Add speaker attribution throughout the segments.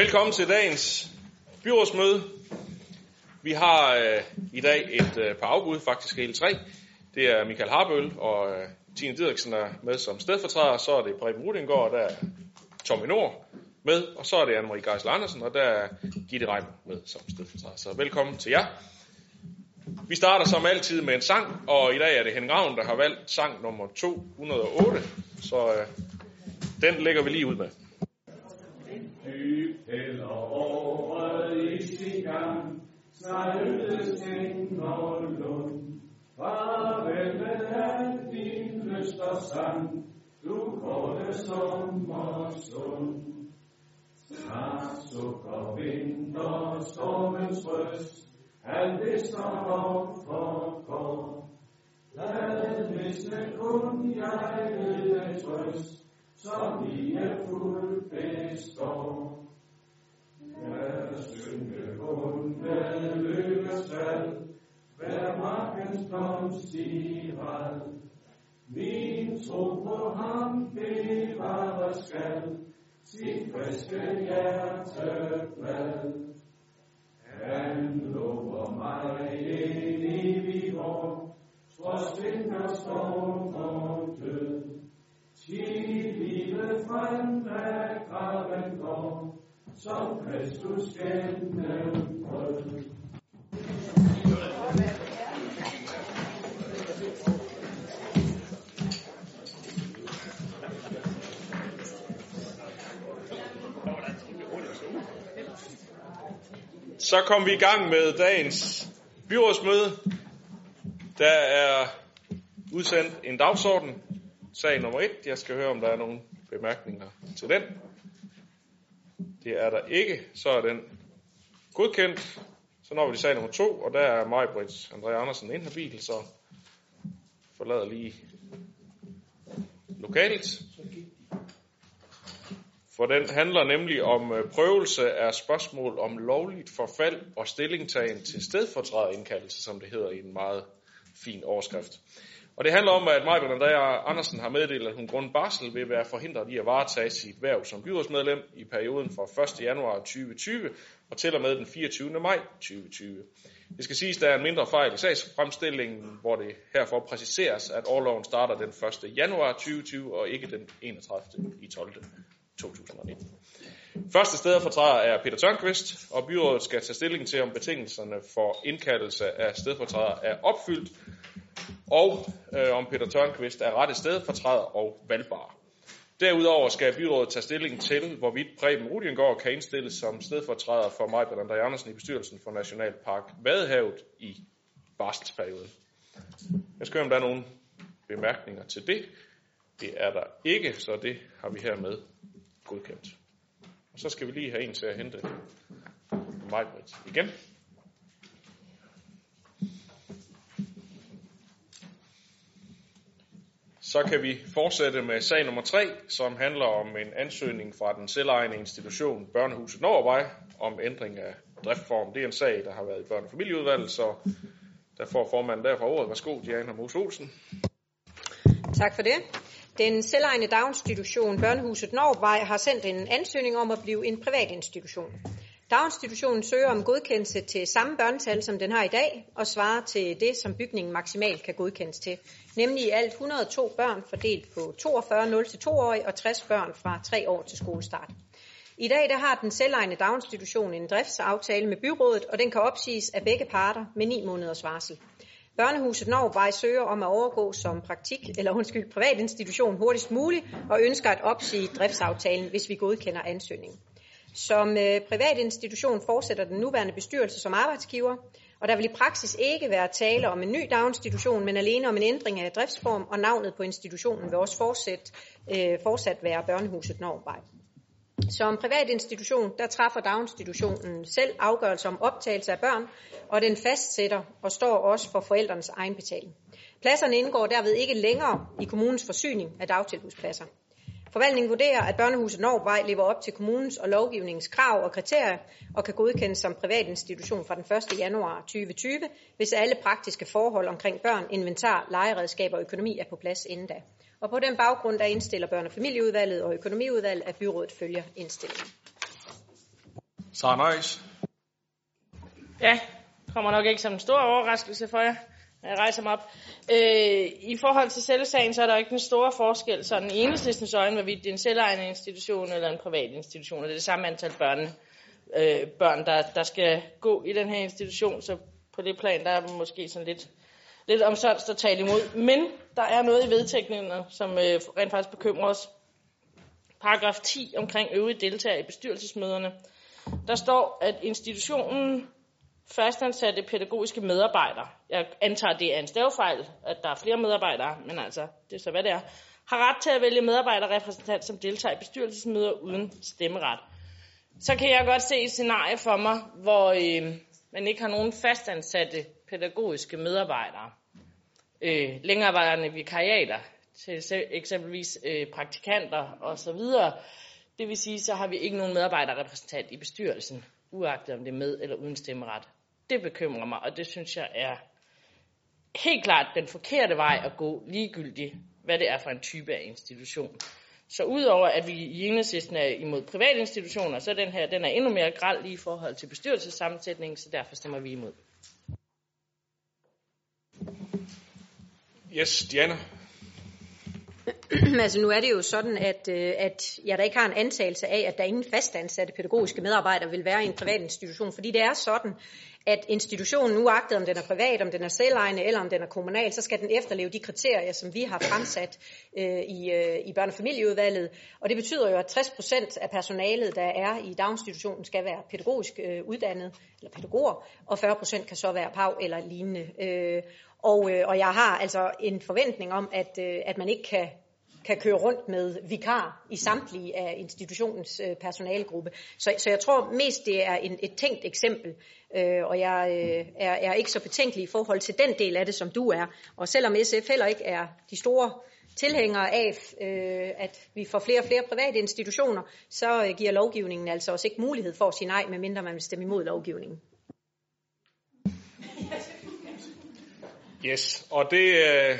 Speaker 1: Velkommen til dagens byrådsmøde. Vi har øh, i dag et øh, par afbud, faktisk hele tre. Det er Michael Harbøl og øh, Tine Didriksen er med som stedfortræder. Så er det Preben Rudingård, og der er Tommy Nord med. Og så er det Anne-Marie Geisler Andersen, og der er Gitte Reim med som stedfortræder. Så velkommen til jer. Vi starter som altid med en sang, og i dag er det Henning Ravn, der har valgt sang nummer 208. Så øh, den lægger vi lige ud med.
Speaker 2: Gang, snart ødes og lund. Farvel med al din lyst og sang, du korte sommerstund. Snart sukker vinter stormens røst, alt det som op forgår. Lad visne kun jeg ved trøst, som i er fuld består. Til livet frem af graven går, som Kristus gennem.
Speaker 1: Så kom vi i gang med dagens byrådsmøde. Der er udsendt en dagsorden. Sag nummer et. Jeg skal høre, om der er nogle bemærkninger til den. Det er der ikke. Så er den godkendt. Så når vi til sag nummer to, og der er Majbrits André Andersen inhabil, så forlader lige lokalet. For den handler nemlig om øh, prøvelse af spørgsmål om lovligt forfald og stillingtagen til stedfortræderindkaldelse, som det hedder i en meget fin overskrift. Og det handler om, at Majbert Andrea Andersen har meddelt, at hun grund barsel vil være forhindret i at varetage sit værv som byrådsmedlem i perioden fra 1. januar 2020 og til og med den 24. maj 2020. Det skal siges, at der er en mindre fejl i sagsfremstillingen, hvor det herfor præciseres, at årloven starter den 1. januar 2020 og ikke den 31. i 12. 2019. Første stedfortræder er Peter Tørnqvist, og byrådet skal tage stilling til, om betingelserne for indkaldelse af stedfortræder er opfyldt, og øh, om Peter Tørnqvist er rette stedfortræder og valgbar. Derudover skal byrådet tage stilling til, hvorvidt Preben Rudiengård kan indstilles som stedfortræder for mig, André Andersen i bestyrelsen for Nationalpark Vadehavet i barselsperioden. Jeg skal høre, om der er nogle bemærkninger til det. Det er der ikke, så det har vi hermed godkendt. Og så skal vi lige have en til at hente mig igen. Så kan vi fortsætte med sag nummer 3, som handler om en ansøgning fra den selvejende institution Børnehuset Norvej om ændring af driftform. Det er en sag, der har været i børne- og familieudvalget, så der får formanden derfor ordet. Værsgo, Diana Mose Olsen.
Speaker 3: Tak for det. Den selvejende daginstitution Børnehuset Norvej har sendt en ansøgning om at blive en privat institution. Daginstitutionen søger om godkendelse til samme børnetal, som den har i dag, og svarer til det, som bygningen maksimalt kan godkendes til. Nemlig i alt 102 børn fordelt på 42 0-2-årige og 60 børn fra 3 år til skolestart. I dag der har den selvejende daginstitution en driftsaftale med byrådet, og den kan opsiges af begge parter med 9 måneders varsel. Børnehuset Norvej søger om at overgå som praktik, eller undskyld, privat institution hurtigst muligt, og ønsker at opsige driftsaftalen, hvis vi godkender ansøgningen. Som øh, privat institution fortsætter den nuværende bestyrelse som arbejdsgiver, og der vil i praksis ikke være tale om en ny daginstitution, men alene om en ændring af driftsform, og navnet på institutionen vil også fortsat, øh, fortsat være Børnehuset Norvej. Som privat institution, der træffer daginstitutionen selv afgørelse om optagelse af børn, og den fastsætter og står også for forældrenes egenbetaling. Pladserne indgår derved ikke længere i kommunens forsyning af dagtilbudspladser. Forvaltningen vurderer, at børnehuset Norvej lever op til kommunens og lovgivningens krav og kriterier og kan godkendes som privat institution fra den 1. januar 2020, hvis alle praktiske forhold omkring børn, inventar, legeredskaber og økonomi er på plads inden da. Og på den baggrund, der indstiller børne- og familieudvalget og økonomiudvalget, at byrådet følger indstillingen.
Speaker 1: Sara Nøjes.
Speaker 4: Ja, kommer nok ikke som en stor overraskelse for jer. Jeg rejser mig op. Øh, I forhold til selvsagen, så er der ikke den store forskel, sådan i enhedslistens øjne, hvorvidt det er en selvejende institution eller en privat institution, og det er det samme antal børn, øh, børn der, der skal gå i den her institution, så på det plan, der er måske sådan lidt, lidt omsonst at tale imod. Men der er noget i vedtægtningen, som øh, rent faktisk bekymrer os. Paragraf 10 omkring øvrige deltagere i bestyrelsesmøderne. Der står, at institutionen fastansatte pædagogiske medarbejdere, jeg antager, det er en stavefejl, at der er flere medarbejdere, men altså, det er så hvad det er, har ret til at vælge medarbejderrepræsentant, som deltager i bestyrelsesmøder uden stemmeret. Så kan jeg godt se et scenarie for mig, hvor øh, man ikke har nogen fastansatte pædagogiske medarbejdere. Øh, længerevarende vikariater til eksempelvis øh, praktikanter osv. Det vil sige, så har vi ikke nogen medarbejderrepræsentant i bestyrelsen, uagtet om det er med eller uden stemmeret. Det bekymrer mig, og det synes jeg er helt klart den forkerte vej at gå, ligegyldigt hvad det er for en type af institution. Så udover at vi i enhedslisten er imod private institutioner, så er den her den er endnu mere græld i forhold til bestyrelsessammensætningen, så derfor stemmer vi imod.
Speaker 1: Yes, Diana
Speaker 3: altså nu er det jo sådan, at, øh, at jeg da ikke har en antagelse af, at der ingen fastansatte pædagogiske medarbejdere vil være i en privat institution, fordi det er sådan, at institutionen, uagtet om den er privat, om den er selvejende eller om den er kommunal, så skal den efterleve de kriterier, som vi har fremsat øh, i, øh, i børnefamilieudvalget. og. Og det betyder jo, at 60 procent af personalet, der er i daginstitutionen, skal være pædagogisk øh, uddannet, eller pædagoger, og 40 procent kan så være pav eller lignende. Øh, og, øh, og jeg har altså en forventning om, at, øh, at man ikke kan kan køre rundt med vikar i samtlige af institutionens øh, personalegruppe. Så, så jeg tror mest, det er en, et tænkt eksempel, øh, og jeg øh, er, er ikke så betænkelig i forhold til den del af det, som du er. Og selvom SF heller ikke er de store tilhængere af, øh, at vi får flere og flere private institutioner, så øh, giver lovgivningen altså også ikke mulighed for at sige nej, medmindre man vil stemme imod lovgivningen.
Speaker 1: Yes, og det er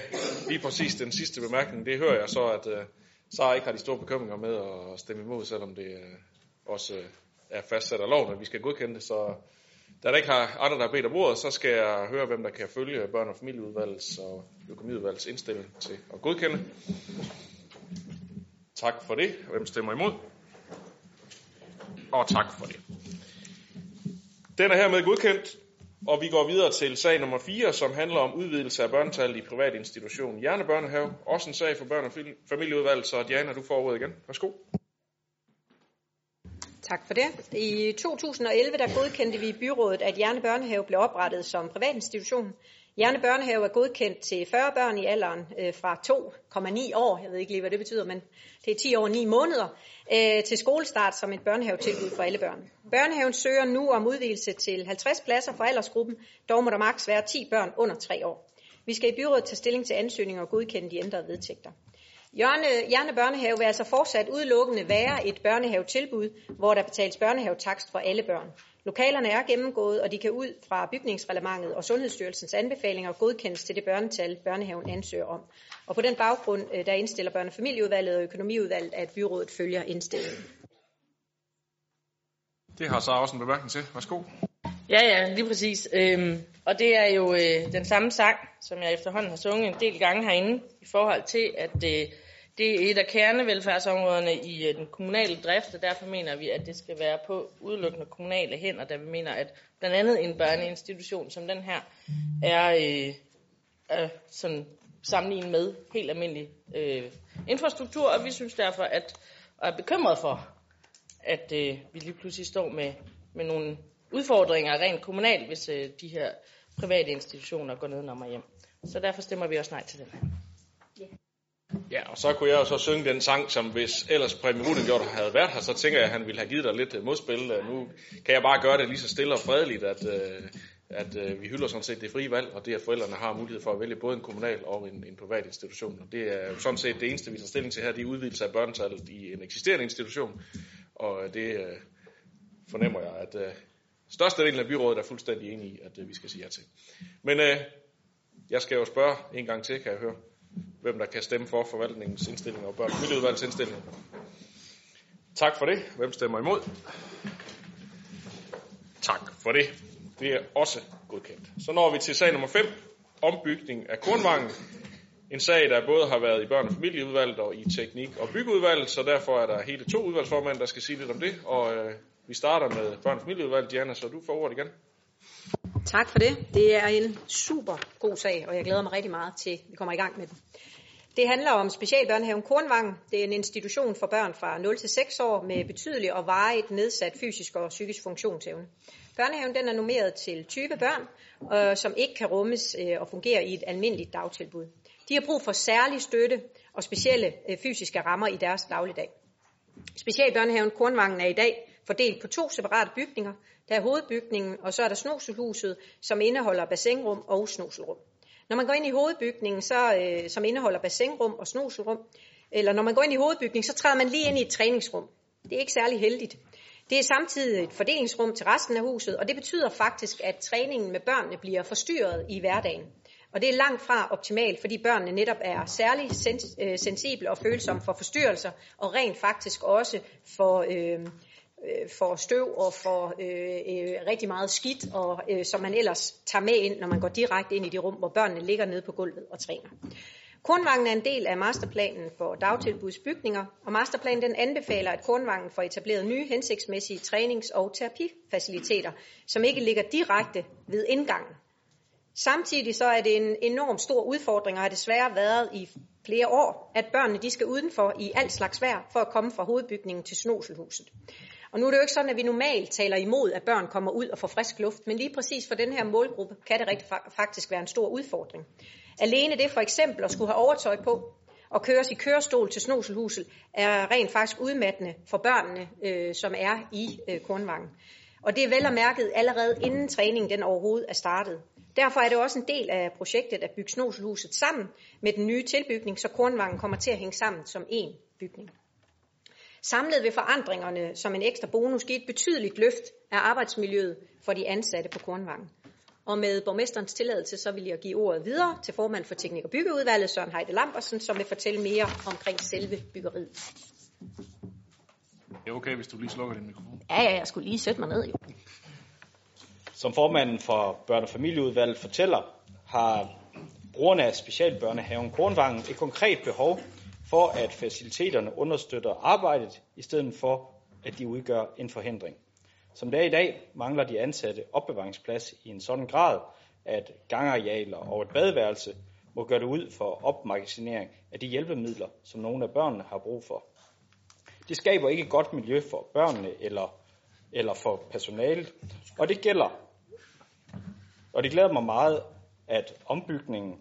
Speaker 1: lige præcis den sidste bemærkning. Det hører jeg så, at øh, Sara ikke har de store bekymringer med at stemme imod, selvom det øh, også øh, er fastsat af loven, at vi skal godkende det. Så da der ikke har andre, der har bedt om ordet, så skal jeg høre, hvem der kan følge børn- og familieudvalgets og økonomiudvalgets indstilling til at godkende. Tak for det. Hvem stemmer imod? Og tak for det. Den er hermed godkendt. Og vi går videre til sag nummer 4, som handler om udvidelse af børnetallet i privat institution Hjernebørnehave. Også en sag for børn- og familieudvalget, så Diana, du får ordet igen. Værsgo.
Speaker 3: Tak for det. I 2011 der godkendte vi i byrådet, at Hjernebørnehave blev oprettet som privat institution. Hjerne Børnehave er godkendt til 40 børn i alderen øh, fra 2,9 år, jeg ved ikke lige, hvad det betyder, men det er 10 år og 9 måneder, øh, til skolestart som et børnehavetilbud for alle børn. Børnehaven søger nu om udvidelse til 50 pladser for aldersgruppen, dog må der maks være 10 børn under 3 år. Vi skal i byrådet tage stilling til ansøgninger og godkende de ændrede vedtægter. Hjørne, Hjerne Børnehave vil altså fortsat udelukkende være et børnehavetilbud, hvor der betales børnehavetakst for alle børn. Lokalerne er gennemgået, og de kan ud fra bygningsreglementet og Sundhedsstyrelsens anbefalinger godkendes til det børnetal, børnehaven ansøger om. Og på den baggrund, øh, der indstiller børne- og familieudvalget og økonomiudvalget, at byrådet følger indstillingen.
Speaker 1: Det har så også en bemærkning til. Værsgo.
Speaker 4: Ja, ja, lige præcis. Øhm, og det er jo øh, den samme sang, som jeg efterhånden har sunget en del gange herinde, i forhold til, at øh, det er et af kernevelfærdsområderne i øh, den kommunale drift, og derfor mener vi, at det skal være på udelukkende kommunale hænder, da vi mener, at blandt andet en børneinstitution som den her er, øh, er sådan sammenlignet med helt almindelig øh, infrastruktur, og vi synes derfor, at og er bekymret for, at øh, vi lige pludselig står med, med nogle udfordringer rent kommunalt, hvis øh, de her private institutioner går ned og hjem. Så derfor stemmer vi også nej til den her.
Speaker 1: Ja, og så kunne jeg jo så synge den sang, som hvis ellers Præmie Rudengjort havde været her, så tænker jeg, at han ville have givet dig lidt øh, modspil. Øh, nu kan jeg bare gøre det lige så stille og fredeligt, at, øh, at vi hylder sådan set det frie valg, og det at forældrene har mulighed for at vælge både en kommunal og en, en privat institution. Og det er jo sådan set det eneste, vi tager stilling til her, det er udvidelse af børnetallet i en eksisterende institution. Og det øh, fornemmer jeg, at øh, størstedelen af byrådet er fuldstændig enige i, at øh, vi skal sige ja til. Men øh, jeg skal jo spørge en gang til, kan jeg høre, hvem der kan stemme for forvaltningens indstilling og børn- og indstilling. Tak for det. Hvem stemmer imod? Tak for det. Det er også godkendt. Så når vi til sag nummer 5, ombygning af Kornvangen. En sag, der både har været i børne- og familieudvalget og i teknik- og byggeudvalget, så derfor er der hele to udvalgsformænd, der skal sige lidt om det. Og øh, vi starter med børne- og familieudvalget. Diana, så du får ordet igen.
Speaker 3: Tak for det. Det er en super god sag, og jeg glæder mig rigtig meget til, at vi kommer i gang med den. Det handler om Specialbørnehaven Kornvangen. Det er en institution for børn fra 0 til 6 år med betydelig og varigt nedsat fysisk og psykisk funktionsevne. Børnehaven den er nummeret til 20 børn, øh, som ikke kan rummes øh, og fungere i et almindeligt dagtilbud. De har brug for særlig støtte og specielle øh, fysiske rammer i deres dagligdag. Specialbørnehaven Kornvangen er i dag fordelt på to separate bygninger. Der er hovedbygningen, og så er der snuselhuset, som indeholder bassinrum og snuselrum. Når man går ind i hovedbygningen, så, øh, som indeholder bassinrum og snuselrum, eller når man går ind i hovedbygningen, så træder man lige ind i et træningsrum. Det er ikke særlig heldigt. Det er samtidig et fordelingsrum til resten af huset, og det betyder faktisk, at træningen med børnene bliver forstyrret i hverdagen. Og det er langt fra optimalt, fordi børnene netop er særlig øh, sensible og følsomme for forstyrrelser, og rent faktisk også for, øh, Øh, for støv og for øh, øh, rigtig meget skidt, og, øh, som man ellers tager med ind, når man går direkte ind i de rum, hvor børnene ligger nede på gulvet og træner. Kornvangen er en del af masterplanen for dagtilbudsbygninger, og masterplanen den anbefaler, at Kornvangen får etableret nye hensigtsmæssige trænings- og terapifaciliteter, som ikke ligger direkte ved indgangen. Samtidig så er det en enorm stor udfordring, og har desværre været i flere år, at børnene de skal udenfor i alt slags vejr for at komme fra hovedbygningen til Snoselhuset. Og nu er det jo ikke sådan, at vi normalt taler imod, at børn kommer ud og får frisk luft, men lige præcis for den her målgruppe kan det rigtig faktisk være en stor udfordring. Alene det for eksempel at skulle have overtøj på og køres i kørestol til Snoselhuset er rent faktisk udmattende for børnene, øh, som er i øh, Kornvangen. Og det er vel og mærket allerede inden træningen den overhovedet er startet. Derfor er det også en del af projektet at bygge Snoselhuset sammen med den nye tilbygning, så Kornvangen kommer til at hænge sammen som én bygning. Samlet vil forandringerne som en ekstra bonus give et betydeligt løft af arbejdsmiljøet for de ansatte på Kornvangen. Og med borgmesterens tilladelse, så vil jeg give ordet videre til formand for Teknik- og Byggeudvalget, Søren Heide Lambersen, som vil fortælle mere omkring selve byggeriet.
Speaker 1: Det er okay, hvis du lige slukker din mikrofon.
Speaker 3: Ja, ja, jeg skulle lige sætte mig ned, jo.
Speaker 5: Som formanden for børne- og familieudvalget fortæller, har brugerne af specialbørnehaven Kornvangen et konkret behov for, at faciliteterne understøtter arbejdet, i stedet for, at de udgør en forhindring. Som det er i dag, mangler de ansatte opbevaringsplads i en sådan grad, at gangarealer og et badeværelse må gøre det ud for opmagasinering af de hjælpemidler, som nogle af børnene har brug for. Det skaber ikke et godt miljø for børnene eller, eller for personalet, og det gælder. Og det glæder mig meget, at ombygningen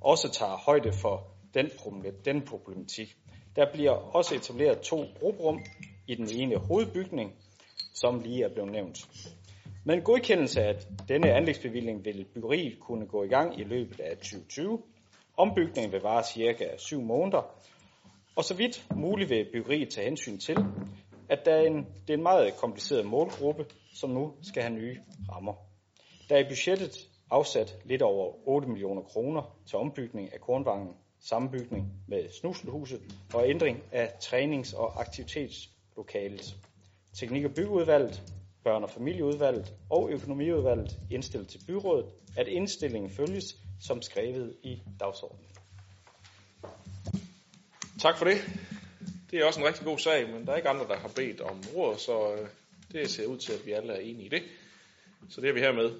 Speaker 5: også tager højde for den, den problematik. Der bliver også etableret to grupperum i den ene hovedbygning, som lige er blevet nævnt. Med en godkendelse af denne anlægsbevilling vil byggeriet kunne gå i gang i løbet af 2020. Ombygningen vil vare cirka 7 måneder, og så vidt muligt vil byggeriet tage hensyn til, at der er en, det er en meget kompliceret målgruppe, som nu skal have nye rammer. Der er i budgettet afsat lidt over 8 millioner kroner til ombygning af Kornvangen, sammenbygning med Snuselhuset og ændring af trænings- og aktivitetslokalet. Teknik- og byggeudvalget, børn- og familieudvalget og økonomiudvalget indstillet til byrådet, at indstillingen følges som skrevet i dagsordenen.
Speaker 1: Tak for det. Det er også en rigtig god sag, men der er ikke andre, der har bedt om ordet, så øh, det ser ud til, at vi alle er enige i det. Så det er vi hermed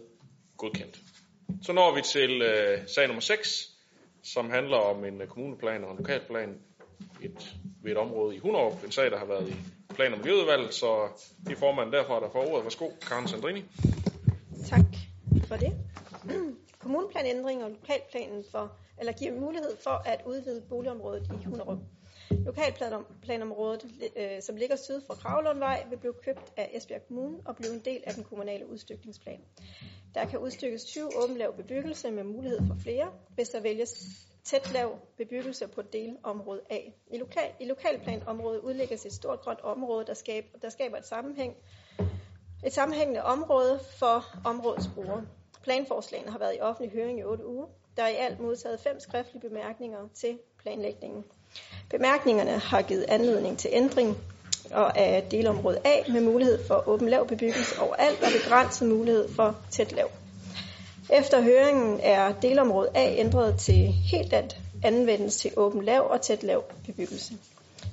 Speaker 1: godkendt. Så når vi til øh, sag nummer 6, som handler om en øh, kommuneplan og en lokalplan et, ved et område i Hunderup. En sag, der har været i plan- og miljøudvalg, så det er formanden derfra, der får ordet. Værsgo, Karen Sandrini.
Speaker 6: Tak for det. Kommuneplanændring og lokalplanen for, eller giver mulighed for at udvide boligområdet i Hunderup. Lokalplanområdet, øh, som ligger syd for Kravlundvej, vil blive købt af Esbjerg Kommune og blive en del af den kommunale udstykningsplan. Der kan udstykkes 20 åbenlav bebyggelse med mulighed for flere, hvis der vælges tæt lav bebyggelse på delområde A. I, lokal, i lokalplanområdet udlægges et stort grønt område, der, skab, der skaber et sammenhæng, et sammenhængende område for områdets brugere. Planforslagene har været i offentlig høring i 8 uger. Der er i alt modtaget fem skriftlige bemærkninger til planlægningen. Bemærkningerne har givet anledning til ændring og af delområde A med mulighed for åben lav bebyggelse overalt og begrænset mulighed for tæt lav. Efter høringen er delområde A ændret til helt at anvendes til åben lav og tæt lav bebyggelse.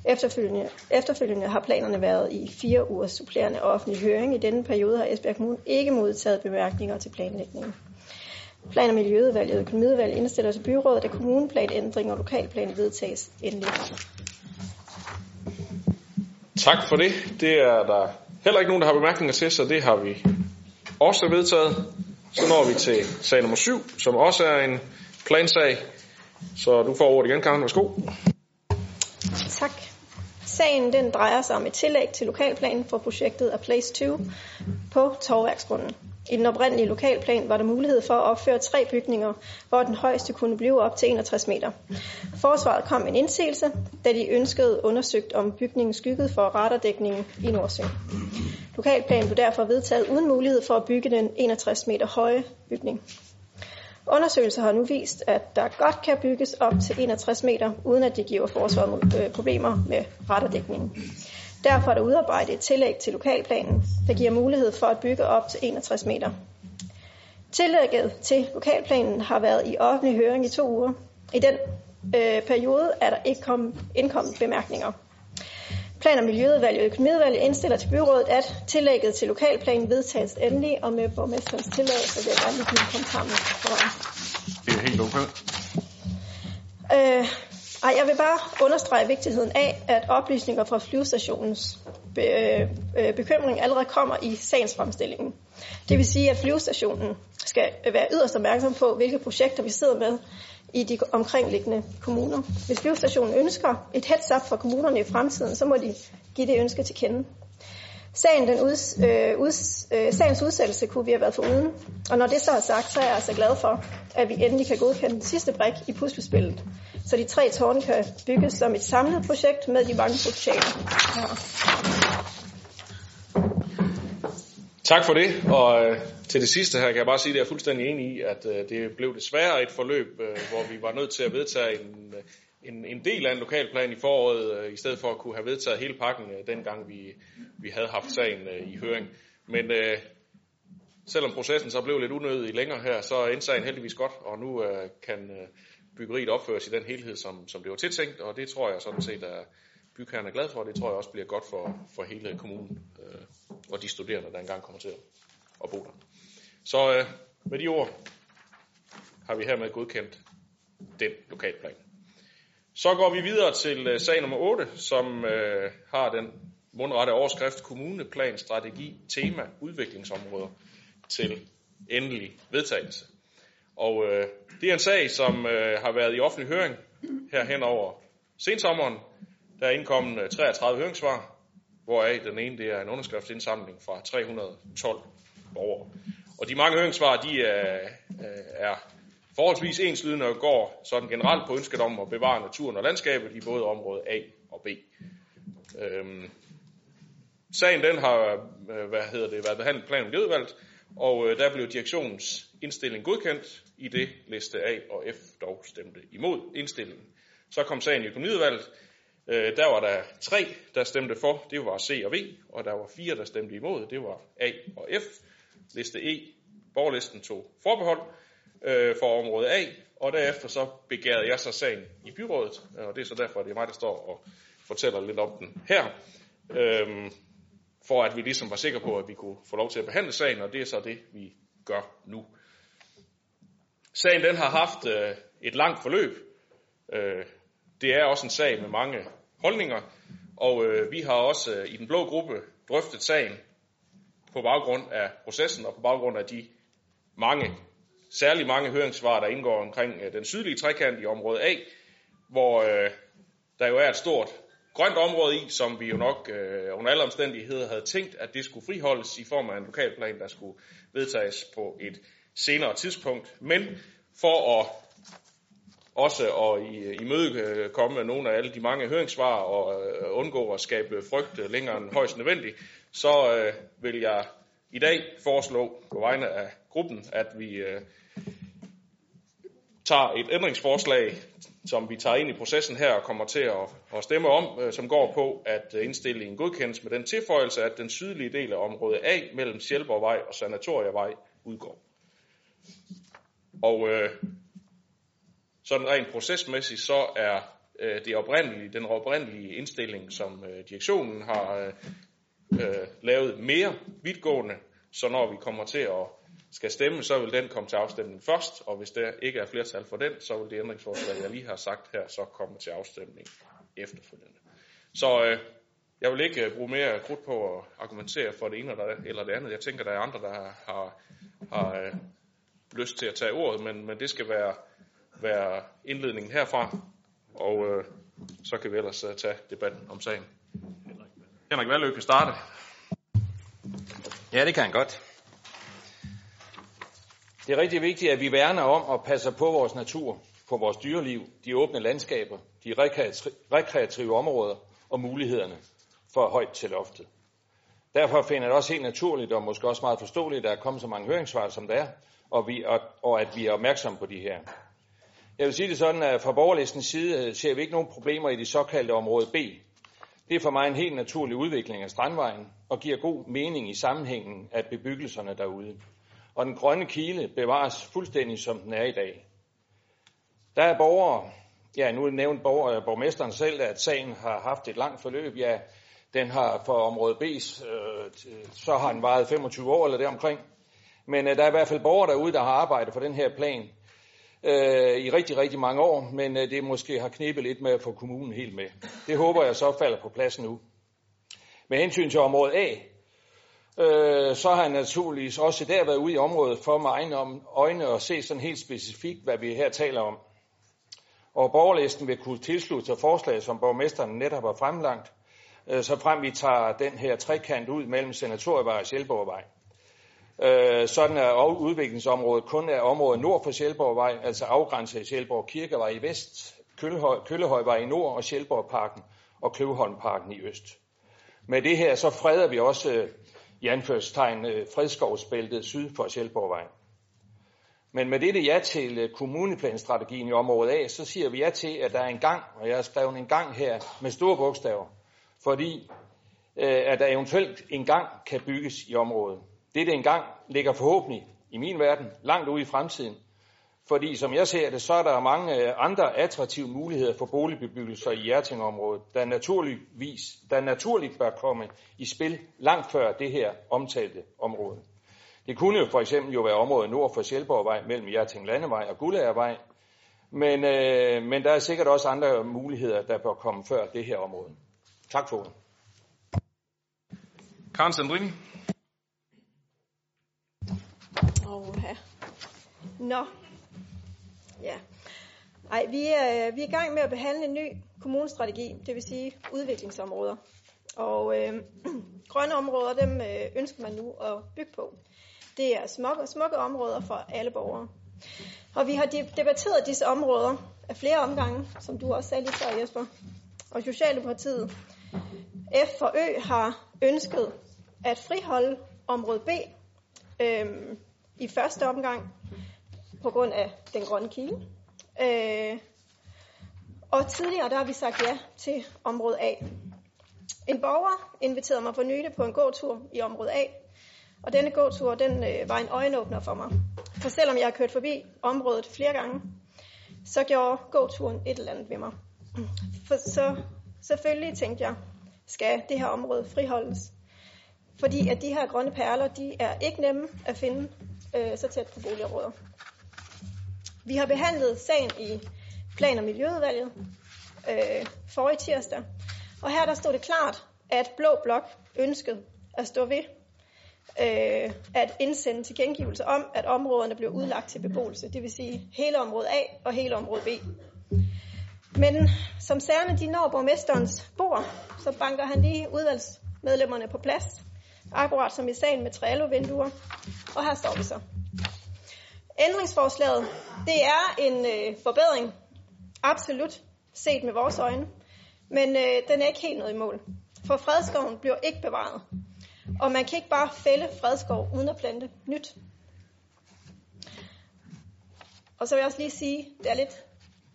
Speaker 6: Efterfølgende, efterfølgende har planerne været i fire ugers supplerende offentlig høring. I denne periode har Esbjerg Kommune ikke modtaget bemærkninger til planlægningen. Plan- og Miljøudvalget og Økonomiudvalget indstiller til byrådet, at kommuneplanændring og lokalplan vedtages endeligt.
Speaker 1: Tak for det. Det er der heller ikke nogen, der har bemærkninger til, så det har vi også vedtaget. Så når vi til sag nummer 7, som også er en plansag. Så du får ordet igen, Karen. Værsgo.
Speaker 6: Tak. Sagen den drejer sig om et tillæg til lokalplanen for projektet A Place 2 på Torværksgrunden. I den oprindelige lokalplan var der mulighed for at opføre tre bygninger, hvor den højeste kunne blive op til 61 meter. Forsvaret kom med en indsigelse, da de ønskede undersøgt, om bygningen skyggede for radardækningen i Nordsøen. Lokalplanen blev derfor vedtaget uden mulighed for at bygge den 61 meter høje bygning. Undersøgelser har nu vist, at der godt kan bygges op til 61 meter, uden at det giver forsvaret øh, problemer med radardækningen. Derfor er der udarbejdet et tillæg til lokalplanen, der giver mulighed for at bygge op til 61 meter. Tillægget til lokalplanen har været i offentlig høring i to uger. I den øh, periode er der ikke kom, indkommet bemærkninger. Plan- og Miljøudvalget og Økonomiudvalget indstiller til byrådet, at tillægget til lokalplanen vedtages endelig, og med borgmesterens tilladelse vil jeg gerne give en kommentar med.
Speaker 1: Det er helt okay.
Speaker 6: Øh, ej, jeg vil bare understrege vigtigheden af, at oplysninger fra flyvestationens be, øh, øh bekymring allerede kommer i sagens fremstillingen. Det vil sige, at flyvestationen skal være yderst opmærksom på, hvilke projekter vi sidder med i de omkringliggende kommuner. Hvis flyvestationen ønsker et heads up for kommunerne i fremtiden, så må de give det ønske til kende. Sagen, den uds, øh, uds, øh, sagens udsættelse kunne vi have været foruden, og når det så er sagt, så er jeg altså glad for, at vi endelig kan godkende den sidste brik i puslespillet, så de tre tårne kan bygges som et samlet projekt med de mange potentialer. Ja.
Speaker 1: Tak for det, og øh, til det sidste her kan jeg bare sige, at jeg er fuldstændig enig i, at øh, det blev desværre et forløb, øh, hvor vi var nødt til at vedtage en, øh, en, en del af en lokalplan i foråret, øh, i stedet for at kunne have vedtaget hele pakken, øh, dengang vi, vi havde haft sagen øh, i høring. Men øh, selvom processen så blev lidt unødig længere her, så endte sagen heldigvis godt, og nu øh, kan øh, byggeriet opføres i den helhed, som, som det var tiltænkt, og det tror jeg sådan set, at bygherren er glad for, og det tror jeg også bliver godt for, for hele kommunen øh, og de studerende, der engang kommer til at, at bo der. Så øh, med de ord har vi hermed godkendt den lokalplan. Så går vi videre til øh, sag nummer 8, som øh, har den mundrette overskrift Kommuneplan, Strategi, Tema, Udviklingsområder til endelig vedtagelse. Og øh, det er en sag, som øh, har været i offentlig høring her hen over sensommeren. Der er indkommet øh, 33 høringssvar, hvoraf den ene det er en underskriftsindsamling fra 312 borgere. Og de mange høringssvar, de er, er forholdsvis enslydende og går sådan generelt på ønsket om at bevare naturen og landskabet i både område A og B. Øhm, sagen den har øh, hvad hedder det, været behandlet plan- og og øh, der blev direktionens indstilling godkendt, i det liste A og F dog stemte imod indstillingen. Så kom sagen i økonomiudvalget. Øh, der var der tre, der stemte for, det var C og V, og der var fire, der stemte imod, det var A og F. Liste E, borgerlisten tog forbehold øh, for område A, og derefter så begærede jeg så sagen i byrådet, og det er så derfor, at det er mig, der står og fortæller lidt om den her, Øhm, for at vi ligesom var sikre på, at vi kunne få lov til at behandle sagen, og det er så det, vi gør nu. Sagen den har haft øh, et langt forløb. Øh, det er også en sag med mange holdninger, og øh, vi har også øh, i den blå gruppe drøftet sagen på baggrund af processen og på baggrund af de mange, særlig mange høringssvar, der indgår omkring øh, den sydlige trekant i område A, hvor øh, der jo er et stort grønt område i, som vi jo nok øh, under alle omstændigheder havde tænkt, at det skulle friholdes i form af en lokalplan, der skulle vedtages på et senere tidspunkt. Men for at også at øh, imødekomme nogle af alle de mange høringssvar og øh, undgå at skabe frygt længere end højst nødvendigt, så øh, vil jeg i dag foreslå på vegne af gruppen, at vi øh, tager et ændringsforslag, som vi tager ind i processen her og kommer til at, at stemme om, øh, som går på, at øh, indstillingen godkendes med den tilføjelse, at den sydlige del af område A mellem Sjælborgvej og Sanatorievej udgår. Og øh, sådan rent procesmæssigt, så er øh, det oprindelige, den oprindelige indstilling, som øh, direktionen har øh, øh, lavet mere vidtgående, så når vi kommer til at skal stemme, så vil den komme til afstemning først, og hvis der ikke er flertal for den, så vil det ændringsforslag, jeg lige har sagt her, så komme til afstemning efterfølgende. Så øh, jeg vil ikke bruge mere krudt på at argumentere for det ene eller det andet. Jeg tænker, der er andre, der har, har øh, lyst til at tage ordet, men, men det skal være, være indledningen herfra, og øh, så kan vi ellers uh, tage debatten om sagen. Henrik Valø kan starte.
Speaker 7: Ja, det kan han godt. Det er rigtig vigtigt, at vi værner om og passer på vores natur, på vores dyreliv, de åbne landskaber, de rekreative områder og mulighederne for højt til loftet. Derfor finder det også helt naturligt og måske også meget forståeligt, at der er kommet så mange høringssvar, som der er, og, vi, og, og at vi er opmærksomme på de her. Jeg vil sige det sådan, at fra borgerlistens side øh, ser vi ikke nogen problemer i det såkaldte område B. Det er for mig en helt naturlig udvikling af Strandvejen og giver god mening i sammenhængen af bebyggelserne derude og den grønne kile bevares fuldstændig, som den er i dag. Der er borgere, ja nu er nævnt borger, øh, borgmesteren selv, at sagen har haft et langt forløb. Ja, den har for område B, øh, så har den varet 25 år eller deromkring. Men øh, der er i hvert fald borgere derude, der har arbejdet for den her plan øh, i rigtig, rigtig mange år, men øh, det måske har knebet lidt med at få kommunen helt med. Det håber jeg så falder på plads nu. Med hensyn til område A, øh, så har jeg naturligvis også der været ude i området for mig egne øjne og se sådan helt specifikt, hvad vi her taler om. Og borgerlisten vil kunne tilslutte sig forslaget, som borgmesteren netop har fremlagt, øh, så frem vi tager den her trekant ud mellem Senatorievej og Sjælborgvej. Øh, sådan er udviklingsområdet kun er området nord for Sjælborgvej, altså afgrænset af Sjælborg Kirkevej i vest, Køllehøj, Køllehøjvej i nord og Sjælborgparken og Kløveholmparken i øst. Med det her så freder vi også øh, i anførstegn øh, fredskovsbæltet syd for Sjælborgvej. Men med dette ja til øh, kommuneplanstrategien i området A, så siger vi ja til, at der er en gang, og jeg har skrevet en gang her med store bogstaver, fordi øh, at der eventuelt en gang kan bygges i området. Dette en gang ligger forhåbentlig i min verden langt ude i fremtiden, fordi som jeg ser det, så er der mange øh, andre attraktive muligheder for boligbebyggelser i Hjertingområdet, der naturligvis, der naturligt bør komme i spil langt før det her omtalte område. Det kunne jo for eksempel jo være området nord for Sjælborgvej mellem Hjerting Landevej og Gullagervej, men, øh, men der er sikkert også andre muligheder, der bør komme før det her område. Tak for ordet.
Speaker 1: Karen Sandrini.
Speaker 6: Oh, ja. Nå, Ja. Ej, vi er, vi er i gang med at behandle en ny kommunestrategi, det vil sige udviklingsområder. Og øh, grønne områder, dem øh, ønsker man nu at bygge på. Det er smukke, smukke områder for alle borgere. Og vi har debatteret disse områder af flere omgange, som du også sagde lige før, Jesper. Og Socialdemokratiet F for Ø har ønsket at friholde område B øh, i første omgang på grund af den grønne kile. Øh, og tidligere der har vi sagt ja til område A. En borger inviterede mig for nylig på en gåtur i område A, og denne gåtur den øh, var en øjenåbner for mig. For selvom jeg har kørt forbi området flere gange, så gjorde gåturen et eller andet ved mig. For så selvfølgelig tænkte jeg, skal det her område friholdes? Fordi at de her grønne perler, de er ikke nemme at finde øh, så tæt på boligområder. Vi har behandlet sagen i Plan- og Miljøudvalget øh, for i tirsdag, og her der stod det klart, at Blå Blok ønskede at stå ved øh, at indsende tilkendegivelse om, at områderne blev udlagt til beboelse, det vil sige hele område A og hele område B. Men som sagerne de når borgmesterens bord, så banker han lige udvalgsmedlemmerne på plads, akkurat som i sagen med Trello-vinduer, og her står vi så. Ændringsforslaget, det er en øh, forbedring, absolut set med vores øjne, men øh, den er ikke helt noget i mål. For fredskoven bliver ikke bevaret, og man kan ikke bare fælde fredskov uden at plante nyt. Og så vil jeg også lige sige, det er lidt,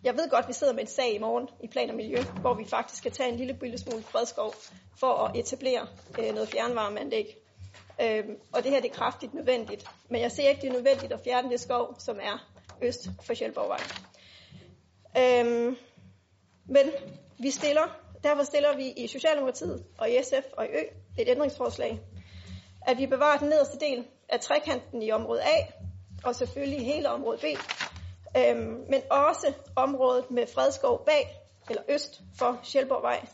Speaker 6: jeg ved godt, at vi sidder med en sag i morgen i plan og miljø, hvor vi faktisk skal tage en lille bitte smule fredskov for at etablere øh, noget fjernvarmeanlæg. Øhm, og det her det er kraftigt nødvendigt. Men jeg ser ikke, det er nødvendigt at fjerne det skov, som er øst for Sjælborgvej. Øhm, men vi stiller, derfor stiller vi i Socialdemokratiet og i SF og i Ø et ændringsforslag, at vi bevarer den nederste del af trekanten i område A, og selvfølgelig hele område B, øhm, men også området med fredskov bag, eller øst for Sjælborgvej.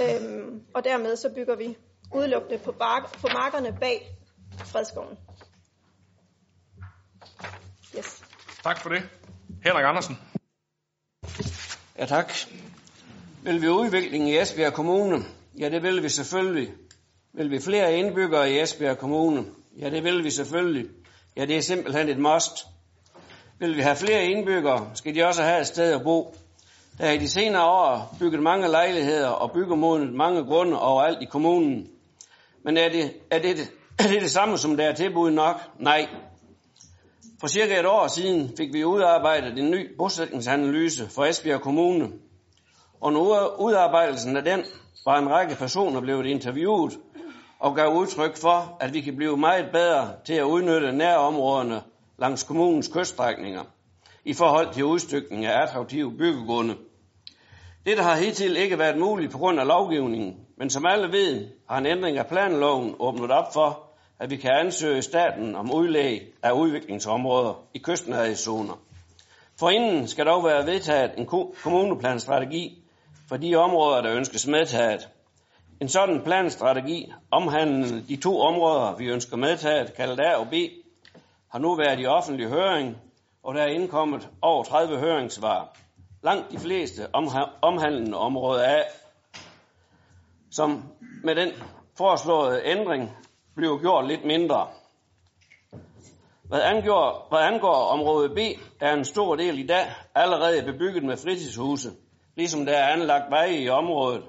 Speaker 6: Øhm, og dermed så bygger vi udelukkende på, bark, på markerne bag fredskoven. Yes.
Speaker 1: Tak for det. Henrik Andersen.
Speaker 8: Ja, tak. Vil vi udvikling i Esbjerg Kommune? Ja, det vil vi selvfølgelig. Vil vi flere indbyggere i Esbjerg Kommune? Ja, det vil vi selvfølgelig. Ja, det er simpelthen et must. Vil vi have flere indbyggere, skal de også have et sted at bo. Der er i de senere år bygget mange lejligheder og byggemodnet mange grunde overalt i kommunen. Men er det, er det, er det det samme, som der er tilbud nok? Nej. For cirka et år siden fik vi udarbejdet en ny bosætningsanalyse for Esbjerg Kommune. Og nu udarbejdelsen af den var en række personer blevet interviewet og gav udtryk for, at vi kan blive meget bedre til at udnytte nærområderne langs kommunens kyststrækninger i forhold til udstykning af attraktive byggegrunde. Dette har hittil ikke været muligt på grund af lovgivningen, men som alle ved, har en ændring af planloven åbnet op for, at vi kan ansøge staten om udlæg af udviklingsområder i kystnærhedszoner. Forinden skal dog være vedtaget en kommuneplanstrategi for de områder, der ønskes medtaget. En sådan planstrategi omhandler de to områder, vi ønsker medtaget, kaldet A og B, har nu været i offentlig høring, og der er indkommet over 30 høringssvar. Langt de fleste omhandlende område A, som med den foreslåede ændring bliver gjort lidt mindre. Hvad angår, hvad angår område B, er en stor del i dag allerede bebygget med fritidshuse, ligesom der er anlagt veje i området.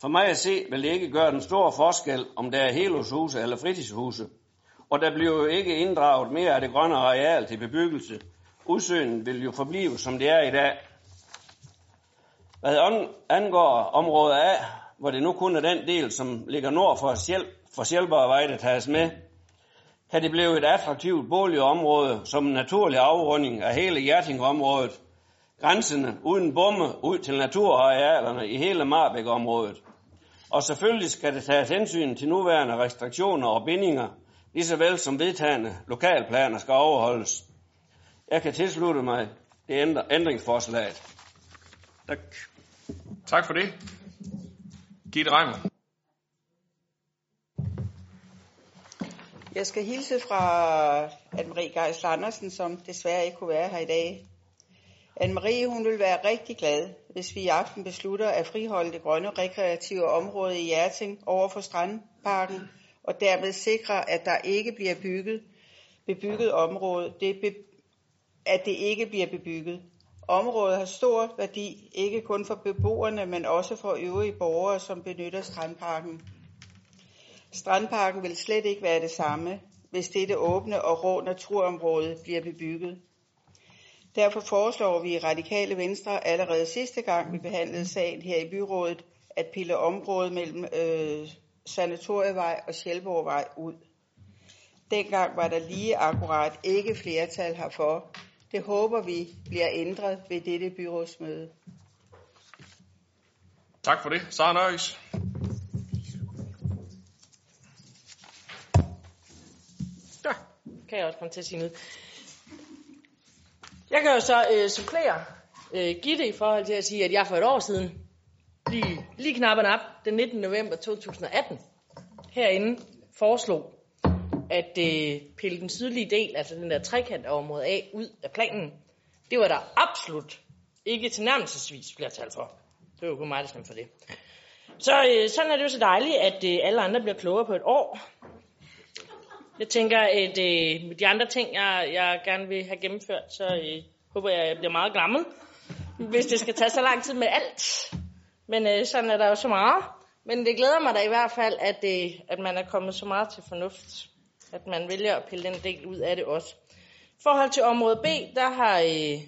Speaker 8: For mig at se vil det ikke gøre den store forskel, om der er helårshuse eller fritidshuse. Og der bliver jo ikke inddraget mere af det grønne areal til bebyggelse. Udsøen vil jo forblive, som det er i dag. Hvad angår område A, hvor det nu kun er den del, som ligger nord for, Sjæl, for Sjælborgvej, der tages med, kan det blive et attraktivt boligområde som en naturlig afrunding af hele Hjertingområdet. grænsende uden bomme ud til naturarealerne i hele Marbæk-området. Og selvfølgelig skal det tages hensyn til nuværende restriktioner og bindinger, lige så vel som vedtagende lokalplaner skal overholdes. Jeg kan tilslutte mig det ændringsforslaget.
Speaker 1: Tak. Tak for det. Gitte Reimer.
Speaker 9: Jeg skal hilse fra Anne-Marie Geisler Andersen, som desværre ikke kunne være her i dag. Anne-Marie, hun vil være rigtig glad, hvis vi i aften beslutter at friholde det grønne rekreative område i Hjerting over for Strandparken, og dermed sikre, at der ikke bliver bygget bebygget område, det be, at det ikke bliver bebygget. Området har stor værdi, ikke kun for beboerne, men også for øvrige borgere, som benytter Strandparken. Strandparken vil slet ikke være det samme, hvis dette åbne og rå naturområde bliver bebygget. Derfor foreslår vi i Radikale Venstre allerede sidste gang, vi behandlede sagen her i byrådet, at pille området mellem øh, Sanatorievej og Sjælborgvej ud. Dengang var der lige akkurat ikke flertal herfor. Det håber vi bliver ændret ved dette byrådsmøde.
Speaker 1: Tak for det. Sara Nøjes.
Speaker 4: Ja, kan jeg også komme til at sige noget. Jeg kan jo så øh, supplere øh, Gitte i forhold til at sige, at jeg for et år siden, lige, lige knapperne op, den 19. november 2018, herinde foreslog at øh, pille den sydlige del, altså den der trekant af område A, ud af planen. Det var der absolut ikke tilnærmelsesvis flertal for. Det var jo kun mig, der stemte for det. Så øh, sådan er det jo så dejligt, at øh, alle andre bliver klogere på et år. Jeg tænker, at øh, med de andre ting, jeg, jeg gerne vil have gennemført, så øh, håber jeg, at jeg bliver meget gammel, hvis det skal tage så lang tid med alt. Men øh, sådan er der jo så meget. Men det glæder mig da i hvert fald, at, øh, at man er kommet så meget til fornuft, at man vælger at pille den del ud af det også. I forhold til område B, der har øh,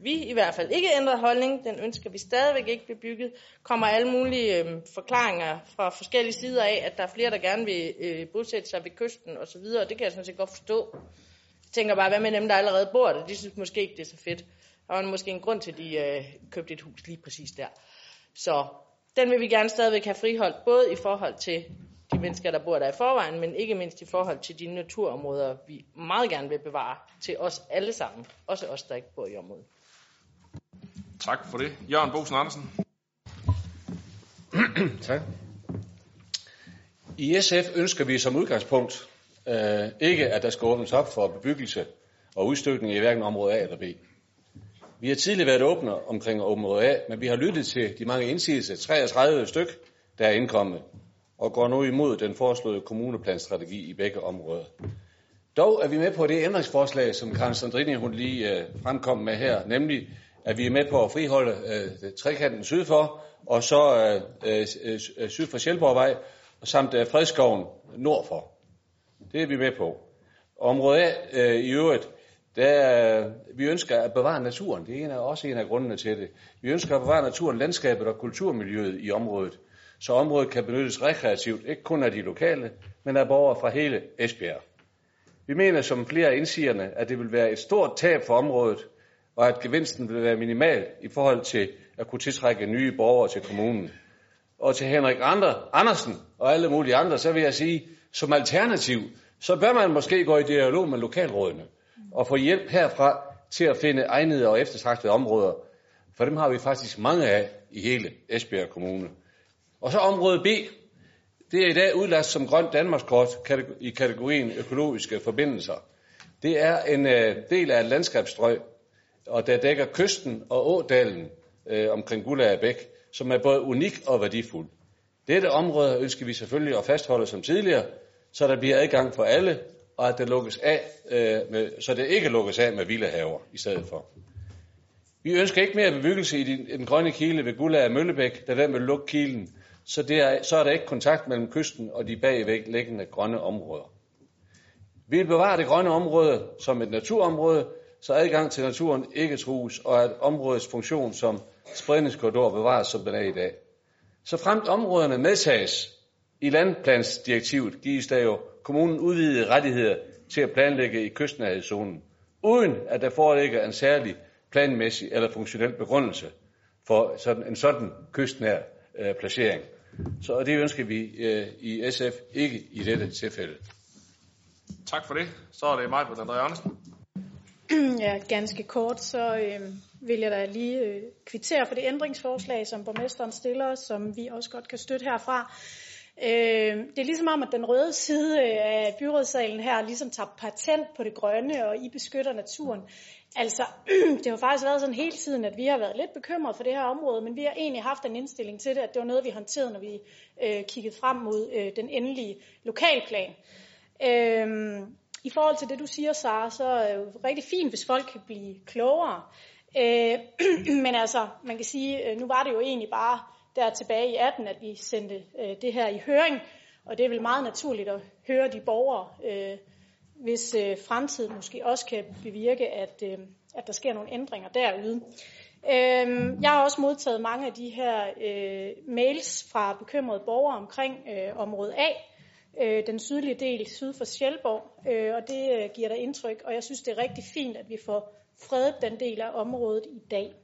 Speaker 4: vi i hvert fald ikke ændret holdning. Den ønsker vi stadigvæk ikke bebygget. bygget. Kommer alle mulige øh, forklaringer fra forskellige sider af, at der er flere, der gerne vil øh, bosætte sig ved kysten osv., og det kan jeg sådan set godt forstå. Jeg tænker bare, hvad med dem, der allerede bor der? De synes måske ikke, det er så fedt. Der var måske en grund til, at de øh, købte et hus lige præcis der. Så den vil vi gerne stadigvæk have friholdt, både i forhold til de mennesker, der bor der i forvejen, men ikke mindst i forhold til de naturområder, vi meget gerne vil bevare til os alle sammen. Også os, der ikke bor i området.
Speaker 1: Tak for det. Jørgen Bosen Andersen.
Speaker 10: tak. I SF ønsker vi som udgangspunkt øh, ikke, at der skal åbnes op for bebyggelse og udstykning i hverken område A eller B. Vi har tidligere været åbne omkring område A, men vi har lyttet til de mange indsigelser, 33 styk, der er indkommet, og går nu imod den foreslåede kommuneplanstrategi i begge områder. Dog er vi med på det ændringsforslag, som Karen Sandrini hun lige øh, fremkom med her, nemlig at vi er med på at friholde øh, trekanten syd for, og så øh, øh, øh, øh syd for Sjælborgvej, og samt øh, Fredskoven nord for. Det er vi med på. Område A øh, i øvrigt, der, øh, vi ønsker at bevare naturen. Det er en af, også en af grundene til det. Vi ønsker at bevare naturen, landskabet og kulturmiljøet i området, så området kan benyttes rekreativt, ikke kun af de lokale, men af borgere fra hele Esbjerg. Vi mener som flere af indsigerne, at det vil være et stort tab for området, og at gevinsten vil være minimal i forhold til at kunne tiltrække nye borgere til kommunen. Og til Henrik Ander, Andersen og alle mulige andre, så vil jeg sige, som alternativ, så bør man måske gå i dialog med lokalrådene og få hjælp herfra til at finde egnede og eftertragtede områder, for dem har vi faktisk mange af i hele Esbjerg Kommune. Og så område B, det er i dag udlagt som grønt Danmarkskort i kategorien økologiske forbindelser. Det er en øh, del af et landskabsstrøg, og der dækker kysten og ådalen øh, omkring Gullager Bæk, som er både unik og værdifuld. Dette område ønsker vi selvfølgelig at fastholde som tidligere, så der bliver adgang for alle, og at det lukkes af, øh, med, så det ikke lukkes af med villahaver i stedet for. Vi ønsker ikke mere bebyggelse i den, i den grønne kile ved Gullager Møllebæk, da den vil lukke kilen, så, det er, så er der ikke kontakt mellem kysten og de bagvedliggende grønne områder. Vi vil bevare det grønne område som et naturområde, så adgang til naturen ikke trues, og at områdets funktion som spredningskorridor bevares, som den er i dag. Så fremt områderne medtages i landplansdirektivet, gives der jo kommunen udvidede rettigheder til at planlægge i kystnærhedszonen, uden at der foreligger en særlig planmæssig eller funktionel begrundelse for sådan, en sådan kystnær øh, placering. Så det ønsker vi øh, i SF ikke i dette tilfælde.
Speaker 1: Tak for det. Så er det mig, André Andersen.
Speaker 11: Ja, ganske kort, så øh, vil jeg da lige øh, kvittere for det ændringsforslag, som borgmesteren stiller, som vi også godt kan støtte herfra. Øh, det er ligesom om, at den røde side af byrådssalen her ligesom tager patent på det grønne, og I beskytter naturen. Altså, det har faktisk været sådan hele tiden, at vi har været lidt bekymret for det her område, men vi har egentlig haft en indstilling til det, at det var noget, vi håndterede, når vi øh, kiggede frem mod øh, den endelige lokalplan. Øhm, i forhold til det, du siger, Sara, så er det jo rigtig fint, hvis folk kan blive klogere. Øh, men altså, man kan sige, øh, nu var det jo egentlig bare der tilbage i 18, at vi sendte øh, det her i høring, og det er vel meget naturligt at høre de borgere, øh, hvis øh, fremtiden måske også kan bevirke, at, øh, at der sker nogle ændringer derude. Øh, jeg har også modtaget mange af de her øh, mails fra bekymrede borgere omkring øh, område A, øh, den sydlige del syd for Sjælborg, øh, og det øh, giver der indtryk, og jeg synes, det er rigtig fint, at vi får fredet den del af området i dag.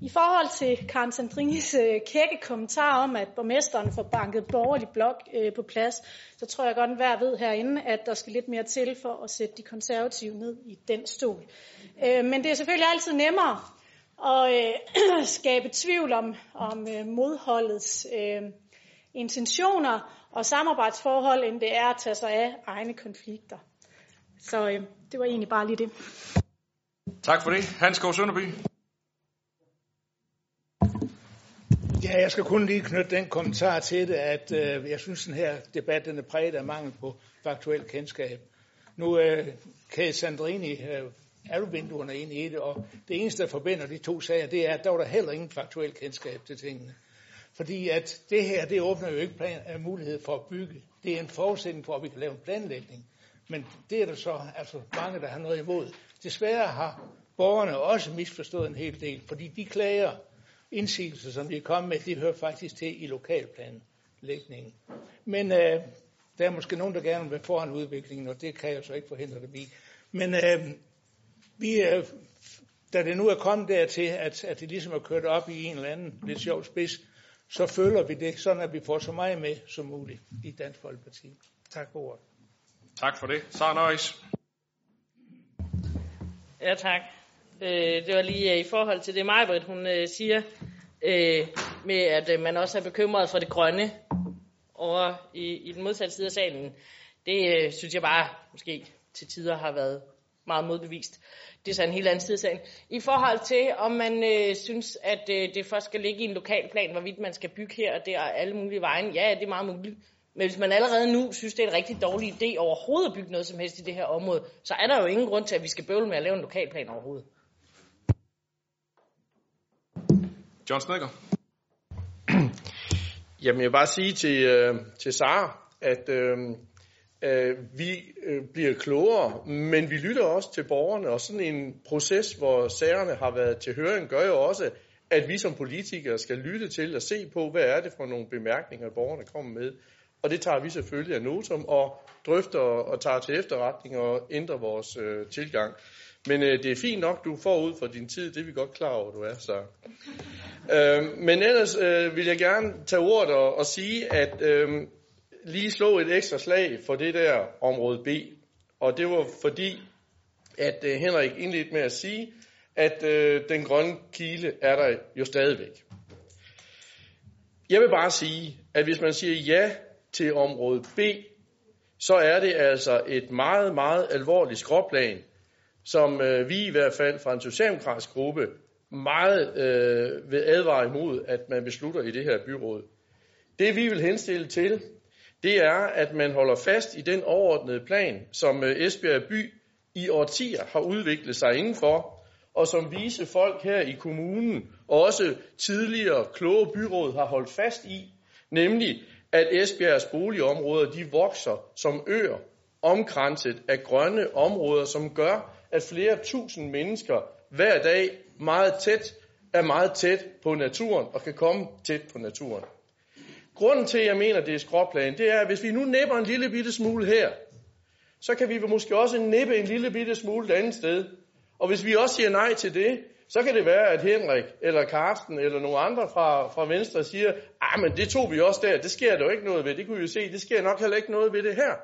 Speaker 11: I forhold til Karen Sandrinis øh, kække kommentar om, at borgmesteren får banket borgerlig blok øh, på plads, så tror jeg godt, at hver ved herinde, at der skal lidt mere til for at sætte de konservative ned i den stol. Øh, men det er selvfølgelig altid nemmere at øh, skabe tvivl om, om øh, modholdets øh, intentioner, og samarbejdsforhold, end det er at tage sig af egne konflikter. Så øh, det var egentlig bare lige det.
Speaker 1: Tak for det. Hans Gård Sønderby.
Speaker 12: Ja, jeg skal kun lige knytte den kommentar til det, at øh, jeg synes, den her debat den er præget af mangel på faktuel kendskab. Nu øh, kan Sandrini øh, alle vinduerne ind i det, og det eneste, der forbinder de to sager, det er, at der var der heller ingen faktuel kendskab til tingene. Fordi at det her, det åbner jo ikke plan, øh, mulighed for at bygge. Det er en forudsætning for, at vi kan lave en planlægning. Men det er der så altså mange, der har noget imod. Desværre har borgerne også misforstået en hel del, fordi de klager indsigelser, som de er kommet med, de hører faktisk til i lokalplanlægningen. Men øh, der er måske nogen, der gerne vil foran udviklingen, og det kan jeg så ikke forhindre dem i. Men øh, vi, øh, da det nu er kommet dertil, at, at det ligesom er kørt op i en eller anden lidt sjov spids, så følger vi det, sådan at vi får så meget med som muligt i Dansk Folkeparti. Tak for ordet.
Speaker 1: Tak for det. Sara Nøjes.
Speaker 4: Ja, tak. Øh, det var lige øh, i forhold til det, Majbrit, hun øh, siger, øh, med at øh, man også er bekymret for det grønne over i, i den modsatte side af salen. Det øh, synes jeg bare måske til tider har været meget modbevist. Det er så en helt anden side af sagen. I forhold til, om man øh, synes, at øh, det først skal ligge i en lokalplan, hvorvidt man skal bygge her og der og alle mulige veje, ja, det er meget muligt. Men hvis man allerede nu synes, det er en rigtig dårlig idé overhovedet at bygge noget som helst i det her område, så er der jo ingen grund til, at vi skal bøvle med at lave en lokalplan overhovedet.
Speaker 1: John Snedker.
Speaker 13: Jamen, jeg vil bare sige til, øh, til Sara, at øh, øh, vi øh, bliver klogere, men vi lytter også til borgerne, og sådan en proces, hvor sagerne har været til høring, gør jo også, at vi som politikere skal lytte til og se på, hvad er det for nogle bemærkninger, borgerne kommer med. Og det tager vi selvfølgelig af notum og drøfter og tager til efterretning og ændrer vores øh, tilgang. Men øh, det er fint nok, du får ud for din tid, det er vi godt klar over, du er så. Øh, men ellers øh, vil jeg gerne tage ordet og, og sige, at øh, lige slå et ekstra slag for det der område B. Og det var fordi, at øh, Henrik indledte med at sige, at øh, den grønne kile er der jo stadigvæk. Jeg vil bare sige, at hvis man siger ja til område B, så er det altså et meget, meget alvorligt skråplan, som øh, vi i hvert fald fra en socialdemokratisk gruppe meget øh, vil advare imod, at man beslutter i det her byråd. Det vi vil henstille til, det er, at man holder fast i den overordnede plan, som øh, Esbjerg by i årtier har udviklet sig indenfor, og som vise folk her i kommunen, og også tidligere kloge byråd har holdt fast i, nemlig at Esbjergs boligområder de vokser som øer, omkranset af grønne områder, som gør, at flere tusind mennesker hver dag meget tæt er meget tæt på naturen og kan komme tæt på naturen. Grunden til, at jeg mener, det er skråplan, det er, at hvis vi nu næpper en lille bitte smule her, så kan vi måske også nippe en lille bitte smule et andet sted. Og hvis vi også siger nej til det, så kan det være, at Henrik eller Karsten eller nogle andre fra, fra Venstre siger, ah, men det tog vi også der, det sker der jo ikke noget ved, det kunne vi jo se, det sker nok heller ikke noget ved det her.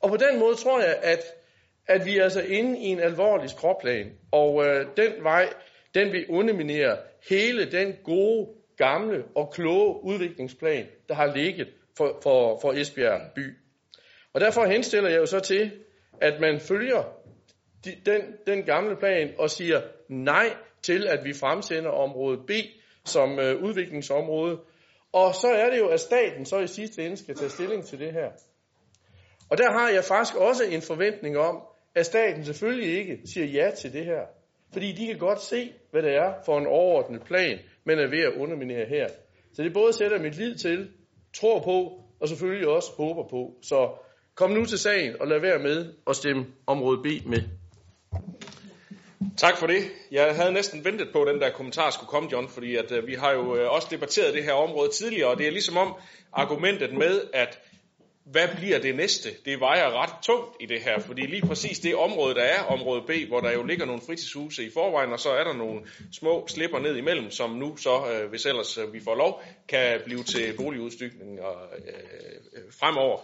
Speaker 13: Og på den måde tror jeg, at, at vi er altså inde i en alvorlig skråplan, og øh, den vej, den vil underminere hele den gode, gamle og kloge udviklingsplan, der har ligget for, for, for Esbjerg by. Og derfor henstiller jeg jo så til, at man følger de, den, den gamle plan og siger nej til, at vi fremsender område B som øh, udviklingsområde. Og så er det jo, at staten så i sidste ende skal tage stilling til det her. Og der har jeg faktisk også en forventning om, at staten selvfølgelig ikke siger ja til det her. Fordi de kan godt se, hvad det er for en overordnet plan, man er ved at underminere her. Så det både sætter mit lid til, tror på, og selvfølgelig også håber på. Så kom nu til sagen, og lad være med at stemme område B med.
Speaker 1: Tak for det. Jeg havde næsten ventet på, at den der kommentar skulle komme, John, fordi at, øh, vi har jo øh, også debatteret det her område tidligere, og det er ligesom om argumentet med, at hvad bliver det næste? Det vejer ret tungt i det her, fordi lige præcis det område, der er område B, hvor der jo ligger nogle fritidshuse i forvejen, og så er der nogle små slipper ned imellem, som nu så, øh, hvis ellers øh, vi får lov, kan blive til boligudstykning og, øh, øh fremover.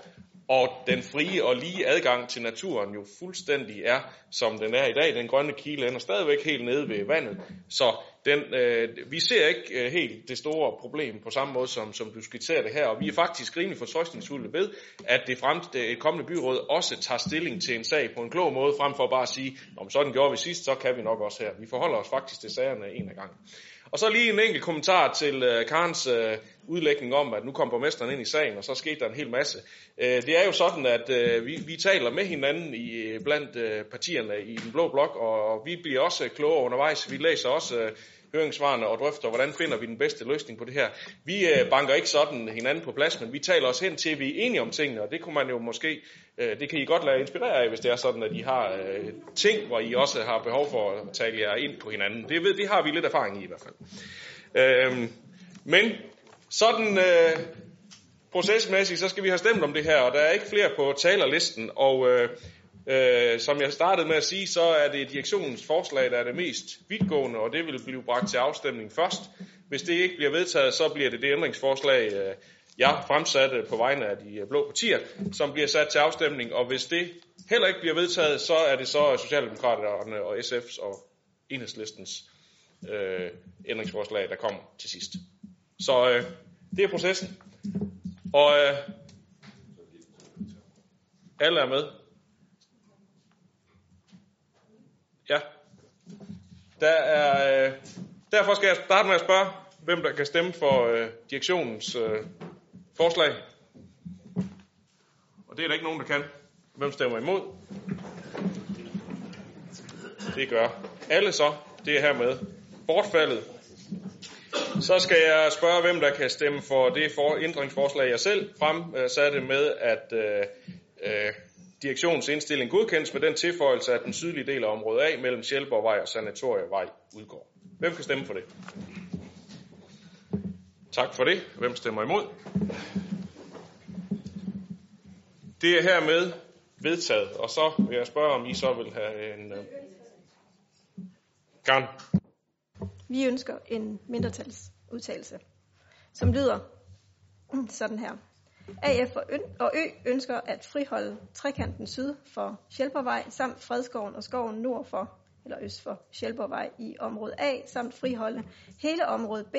Speaker 1: Og den frie og lige adgang til naturen jo fuldstændig er, som den er i dag. Den grønne kile er stadigvæk helt nede ved vandet. Så den, øh, vi ser ikke øh, helt det store problem på samme måde, som, som du skitserer det her. Og vi er faktisk rimelig fortrøstningsfulde ved, at det, frem, det kommende byråd også tager stilling til en sag på en klog måde, frem for bare at sige, om sådan gjorde vi sidst, så kan vi nok også her. Vi forholder os faktisk til sagerne en af gangen. Og så lige en enkelt kommentar til øh, Karens øh, udlægning om, at nu kom borgmesteren ind i sagen, og så skete der en hel masse. Øh, det er jo sådan, at øh, vi, vi taler med hinanden i, øh, blandt øh, partierne i den blå blok, og vi bliver også øh, klogere undervejs. Vi læser også Øh, høringssvarene og drøfter, hvordan finder vi den bedste løsning på det her. Vi øh, banker ikke sådan hinanden på plads, men vi taler os hen til, at vi er enige om tingene, og det kunne man jo måske, øh, det kan I godt lade inspirere af, hvis det er sådan, at I har øh, ting, hvor I også har behov for at tale jer ind på hinanden. Det, ved, det har vi lidt erfaring i i hvert fald. Øh, men sådan øh, procesmæssigt, så skal vi have stemt om det her, og der er ikke flere på talerlisten, og øh, øh, som jeg startede med at sige, så er det direktionens forslag, der er det mest vidtgående, og det vil blive bragt til afstemning først. Hvis det ikke bliver vedtaget, så bliver det det ændringsforslag, øh, jeg fremsatte på vegne af de øh, blå partier, som bliver sat til afstemning, og hvis det heller ikke bliver vedtaget, så er det så Socialdemokraterne og SF's og Enhedslistens øh, ændringsforslag, der kommer til sidst. Så øh, det er processen. Og øh, alle er med. Ja. Der er, øh, derfor skal jeg starte med at spørge, hvem der kan stemme for øh, direktionens øh, forslag. Og det er der ikke nogen, der kan. Hvem stemmer imod? Det gør alle så. Det er hermed bortfaldet. Så skal jeg spørge, hvem der kan stemme for det for ændringsforslag, jeg selv fremsatte med, at øh, øh, direktionens indstilling godkendes med den tilføjelse, at den sydlige del af området A mellem Sjælborgvej og Sanatorievej udgår. Hvem kan stemme for det? Tak for det. Hvem stemmer imod? Det er hermed vedtaget, og så vil jeg spørge, om I så vil have en... Øh... Gerne.
Speaker 6: Vi ønsker en mindretalsudtalelse, som lyder sådan her. AF og Ø ønsker at friholde trekanten syd for Sjælborgvej samt Fredskoven og skoven nord for eller øst for Sjælborgvej i område A, samt friholde hele område B,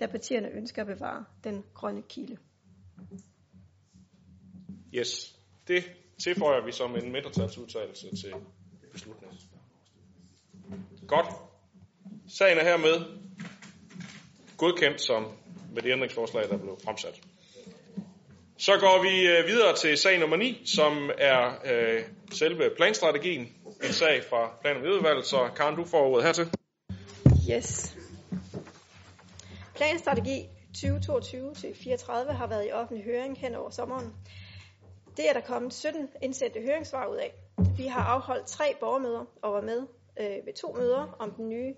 Speaker 6: da partierne ønsker at bevare den grønne kilde.
Speaker 1: Yes, det tilføjer vi som en mindretalsudtalelse til beslutningen. Godt. Sagen er hermed godkendt som med det ændringsforslag, der blev fremsat. Så går vi øh, videre til sag nummer 9, som er øh, selve planstrategien. En sag fra plan- og udvalget, så Karen, du får ordet hertil.
Speaker 6: Yes. Planstrategi 2022-34 har været i offentlig høring hen over sommeren. Det er der kommet 17 indsendte høringssvar ud af. Vi har afholdt tre borgermøder og var med øh, ved to møder om den nye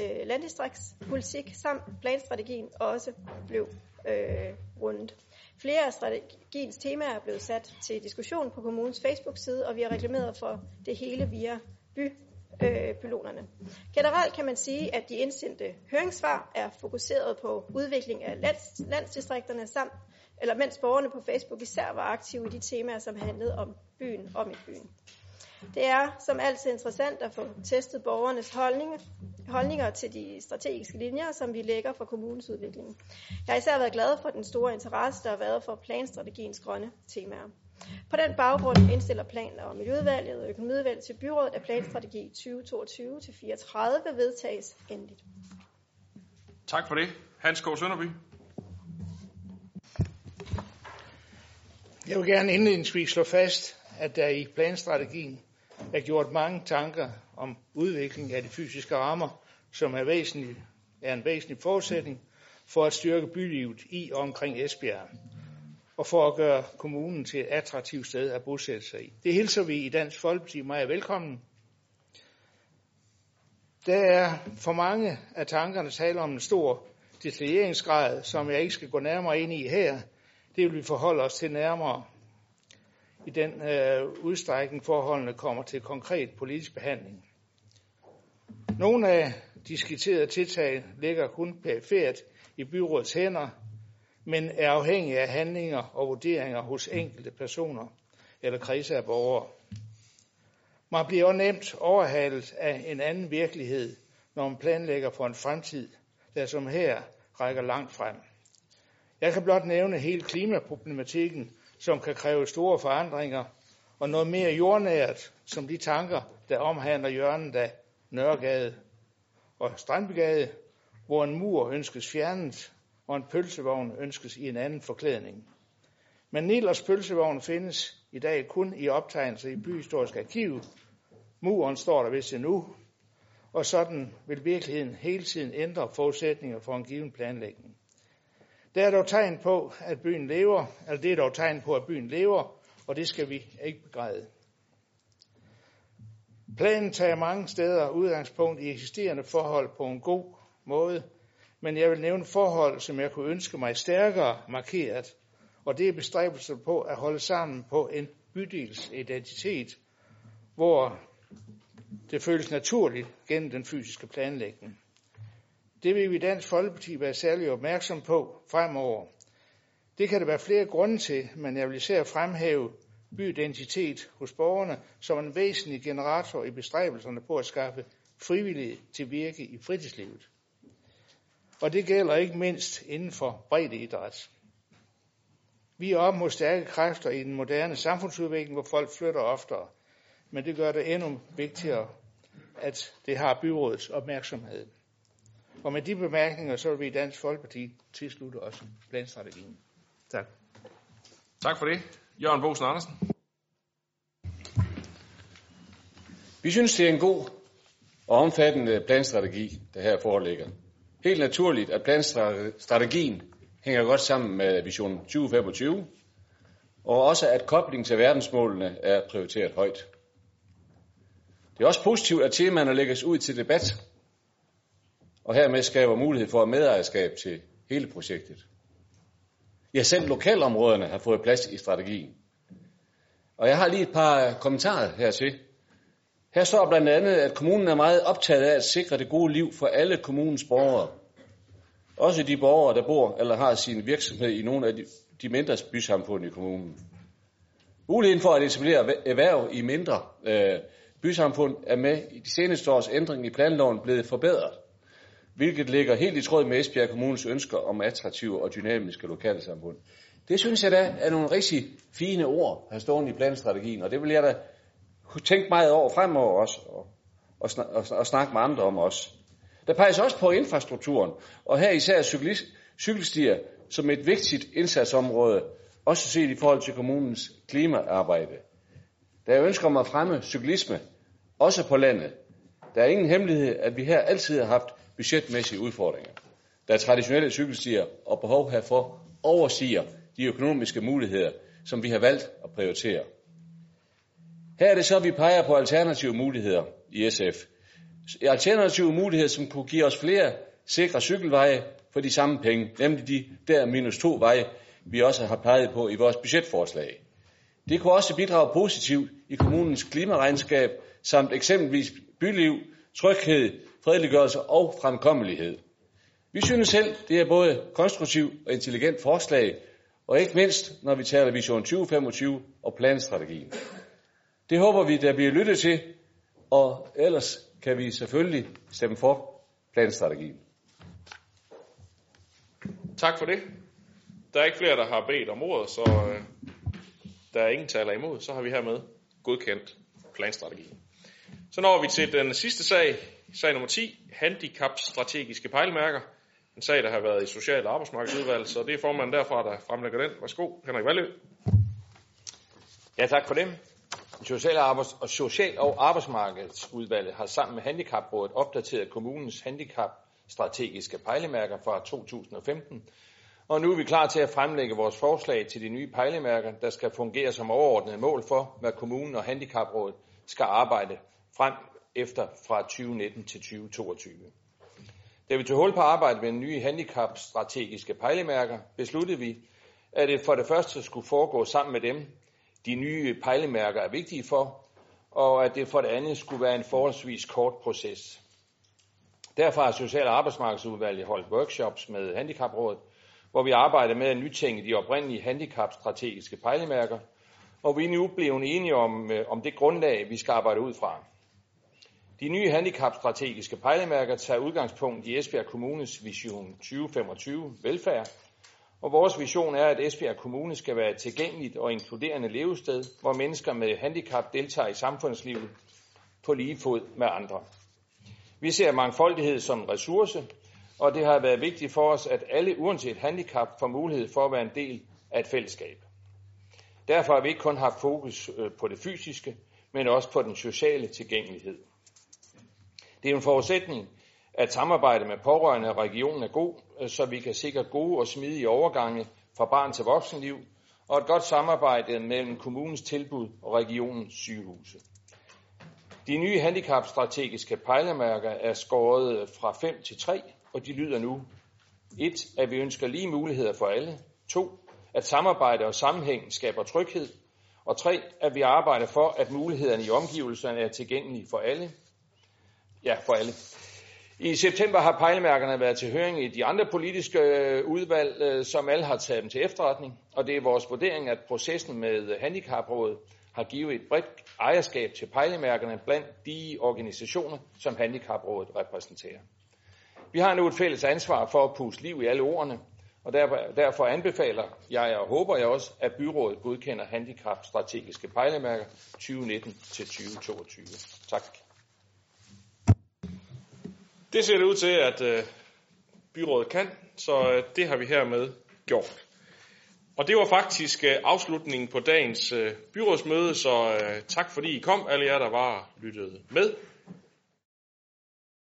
Speaker 6: øh, landdistriktspolitik, samt planstrategien også blev øh, rundet. Flere af strategiens temaer er blevet sat til diskussion på kommunens Facebook-side, og vi har reklameret for det hele via bypiloterne. Øh, Generelt kan man sige, at de indsendte høringssvar er fokuseret på udvikling af lands, landsdistrikterne, samt, eller mens borgerne på Facebook især var aktive i de temaer, som handlede om byen og i byen. Det er som altid interessant at få testet borgernes holdninger, holdninger til de strategiske linjer, som vi lægger for kommunens udvikling. Jeg har især været glad for den store interesse, der har været for planstrategiens grønne temaer. På den baggrund indstiller plan- og miljøudvalget og økonomiudvalget til byrådet, at planstrategi 2022-34 vedtages endeligt.
Speaker 1: Tak for det. Hans K. Sønderby.
Speaker 12: Jeg vil gerne indledningsvis slå fast, at der i planstrategien er gjort mange tanker om udvikling af de fysiske rammer, som er, væsentlig, er en væsentlig forudsætning for at styrke bylivet i og omkring Esbjerg, og for at gøre kommunen til et attraktivt sted at bosætte sig i. Det hilser vi i Dansk Folkeparti meget velkommen. Der er for mange af tankerne tale om en stor detaljeringsgrad, som jeg ikke skal gå nærmere ind i her. Det vil vi forholde os til nærmere i den øh, udstrækning forholdene kommer til konkret politisk behandling. Nogle af de skitserede tiltag ligger kun perifært i byrådets hænder, men er afhængige af handlinger og vurderinger hos enkelte personer eller kredse af borgere. Man bliver også nemt overhalet af en anden virkelighed, når man planlægger for en fremtid, der som her rækker langt frem. Jeg kan blot nævne hele klimaproblematikken, som kan kræve store forandringer, og noget mere jordnært, som de tanker, der omhandler hjørnet af Nørregade og Strandbegade, hvor en mur ønskes fjernet, og en pølsevogn ønskes i en anden forklædning. Men Nilers pølsevogn findes i dag kun i optegnelser i Byhistorisk Arkiv. Muren står der vist endnu, og sådan vil virkeligheden hele tiden ændre forudsætninger for en given planlægning. Der er dog tegn på, at byen lever, eller det er dog tegn på, at byen lever, og det skal vi ikke begræde. Planen tager mange steder udgangspunkt i eksisterende forhold på en god måde, men jeg vil nævne forhold, som jeg kunne ønske mig stærkere markeret, og det er bestræbelser på at holde sammen på en bydels identitet, hvor det føles naturligt gennem den fysiske planlægning. Det vil vi i Dansk Folkeparti være særlig opmærksom på fremover. Det kan der være flere grunde til, men jeg vil især fremhæve byidentitet hos borgerne som en væsentlig generator i bestræbelserne på at skaffe frivillige til virke i fritidslivet. Og det gælder ikke mindst inden for breddeidræt. Vi er op mod stærke kræfter i den moderne samfundsudvikling, hvor folk flytter oftere. Men det gør det endnu vigtigere, at det har byrådets opmærksomhed. Og med de bemærkninger, så vil vi i Dansk Folkeparti tilslutte os planstrategien. Tak.
Speaker 1: Tak for det. Jørgen Bosen Andersen.
Speaker 10: Vi synes, det er en god og omfattende planstrategi, der her foreligger. Helt naturligt, at planstrategien hænger godt sammen med Vision 2025, og også at koblingen til verdensmålene er prioriteret højt. Det er også positivt, at temaerne lægges ud til debat, og hermed skaber mulighed for medejerskab til hele projektet. Ja, selv lokalområderne har fået plads i strategien. Og jeg har lige et par kommentarer hertil. Her står blandt andet, at kommunen er meget optaget af at sikre det gode liv for alle kommunens borgere. Også de borgere, der bor eller har sin virksomhed i nogle af de, mindre bysamfund i kommunen. Muligheden for at etablere erhverv i mindre øh, bysamfund er med i de seneste års ændring i planloven blevet forbedret, hvilket ligger helt i tråd med Esbjerg Kommunes ønsker om attraktive og dynamiske lokalsamfund. Det synes jeg da er nogle rigtig fine ord, der står i planstrategien, og det vil jeg da tænke meget over fremover også, og, og, og, og snakke med andre om også. Der peges også på infrastrukturen, og her især cyklist, cykelstier som et vigtigt indsatsområde, også set i forhold til kommunens klimaarbejde. Der er ønsker om at fremme cyklisme, også på landet. Der er ingen hemmelighed, at vi her altid har haft budgetmæssige udfordringer. da traditionelle cykelstier, og behov herfor overstiger de økonomiske muligheder, som vi har valgt at prioritere. Her er det så, at vi peger på alternative muligheder i SF. Alternative muligheder, som kunne give os flere sikre cykelveje for de samme penge, nemlig de der minus to veje, vi også har peget på i vores budgetforslag. Det kunne også bidrage positivt i kommunens klimaregnskab, samt eksempelvis byliv, tryghed, fredeliggørelse og fremkommelighed. Vi synes selv, det er både konstruktivt og intelligent forslag, og ikke mindst, når vi taler Vision 2025 og planstrategien. Det håber vi, der bliver lyttet til, og ellers kan vi selvfølgelig stemme for planstrategien.
Speaker 1: Tak for det. Der er ikke flere, der har bedt om ordet, så øh, der er ingen taler imod. Så har vi hermed godkendt planstrategien. Så når vi til den sidste sag, sag nummer 10, handicap strategiske pejlemærker. En sag, der har været i Social- og Arbejdsmarkedsudvalget, så det er formanden derfra, der fremlægger den. Værsgo, Henrik Valø.
Speaker 7: Ja, tak for det. Social- og, Arbejds- og Social- og Arbejdsmarkedsudvalget har sammen med Handicaprådet opdateret kommunens handicapstrategiske pejlemærker fra 2015, og nu er vi klar til at fremlægge vores forslag til de nye pejlemærker, der skal fungere som overordnet mål for, hvad kommunen og Handicaprådet skal arbejde frem efter fra 2019 til 2022. Da vi tog hul på arbejde med nye handicapstrategiske pejlemærker, besluttede vi, at det for det første skulle foregå sammen med dem, de nye pejlemærker er vigtige for, og at det for det andet skulle være en forholdsvis kort proces. Derfor har Social- og Arbejdsmarkedsudvalget holdt workshops med Handicaprådet, hvor vi arbejder med at nytænke de oprindelige handicapstrategiske pejlemærker, og vi er nu blevet enige om, øh, om det grundlag, vi skal arbejde ud fra. De nye handicapstrategiske pejlemærker tager udgangspunkt i Esbjerg Kommunes vision 2025 velfærd, og vores vision er, at Esbjerg Kommune skal være et tilgængeligt og inkluderende levested, hvor mennesker med handicap deltager i samfundslivet på lige fod med andre. Vi ser mangfoldighed som en ressource, og det har været vigtigt for os, at alle uanset handicap får mulighed for at være en del af et fællesskab. Derfor har vi ikke kun haft fokus øh, på det fysiske, men også på den sociale tilgængelighed. Det er en forudsætning, at samarbejde med pårørende og regionen er god, øh, så vi kan sikre gode og smidige overgange fra barn til voksenliv, og et godt samarbejde mellem kommunens tilbud og regionens sygehuse. De nye handicapstrategiske pejlemærker er skåret øh, fra 5 til 3, og de lyder nu 1. At vi ønsker lige muligheder for alle. 2. At samarbejde og sammenhæng skaber tryghed. Og 3. At vi arbejder for, at mulighederne i omgivelserne er tilgængelige for alle. Ja, for alle. I september har pejlemærkerne været til høring i de andre politiske øh, udvalg, øh, som alle har taget dem til efterretning. Og det er vores vurdering, at processen med handicaprådet har givet et bredt ejerskab til pejlemærkerne blandt de organisationer, som handicaprådet repræsenterer. Vi har nu et fælles ansvar for at puste liv i alle ordene, og derfor, derfor anbefaler jeg og håber jeg også, at byrådet godkender handicapstrategiske pejlemærker 2019-2022. Tak.
Speaker 1: Det ser det ud til, at øh, byrådet kan, så øh, det har vi hermed gjort. Og det var faktisk øh, afslutningen på dagens øh, byrådsmøde, så øh, tak fordi I kom, alle jer, der var lyttet med.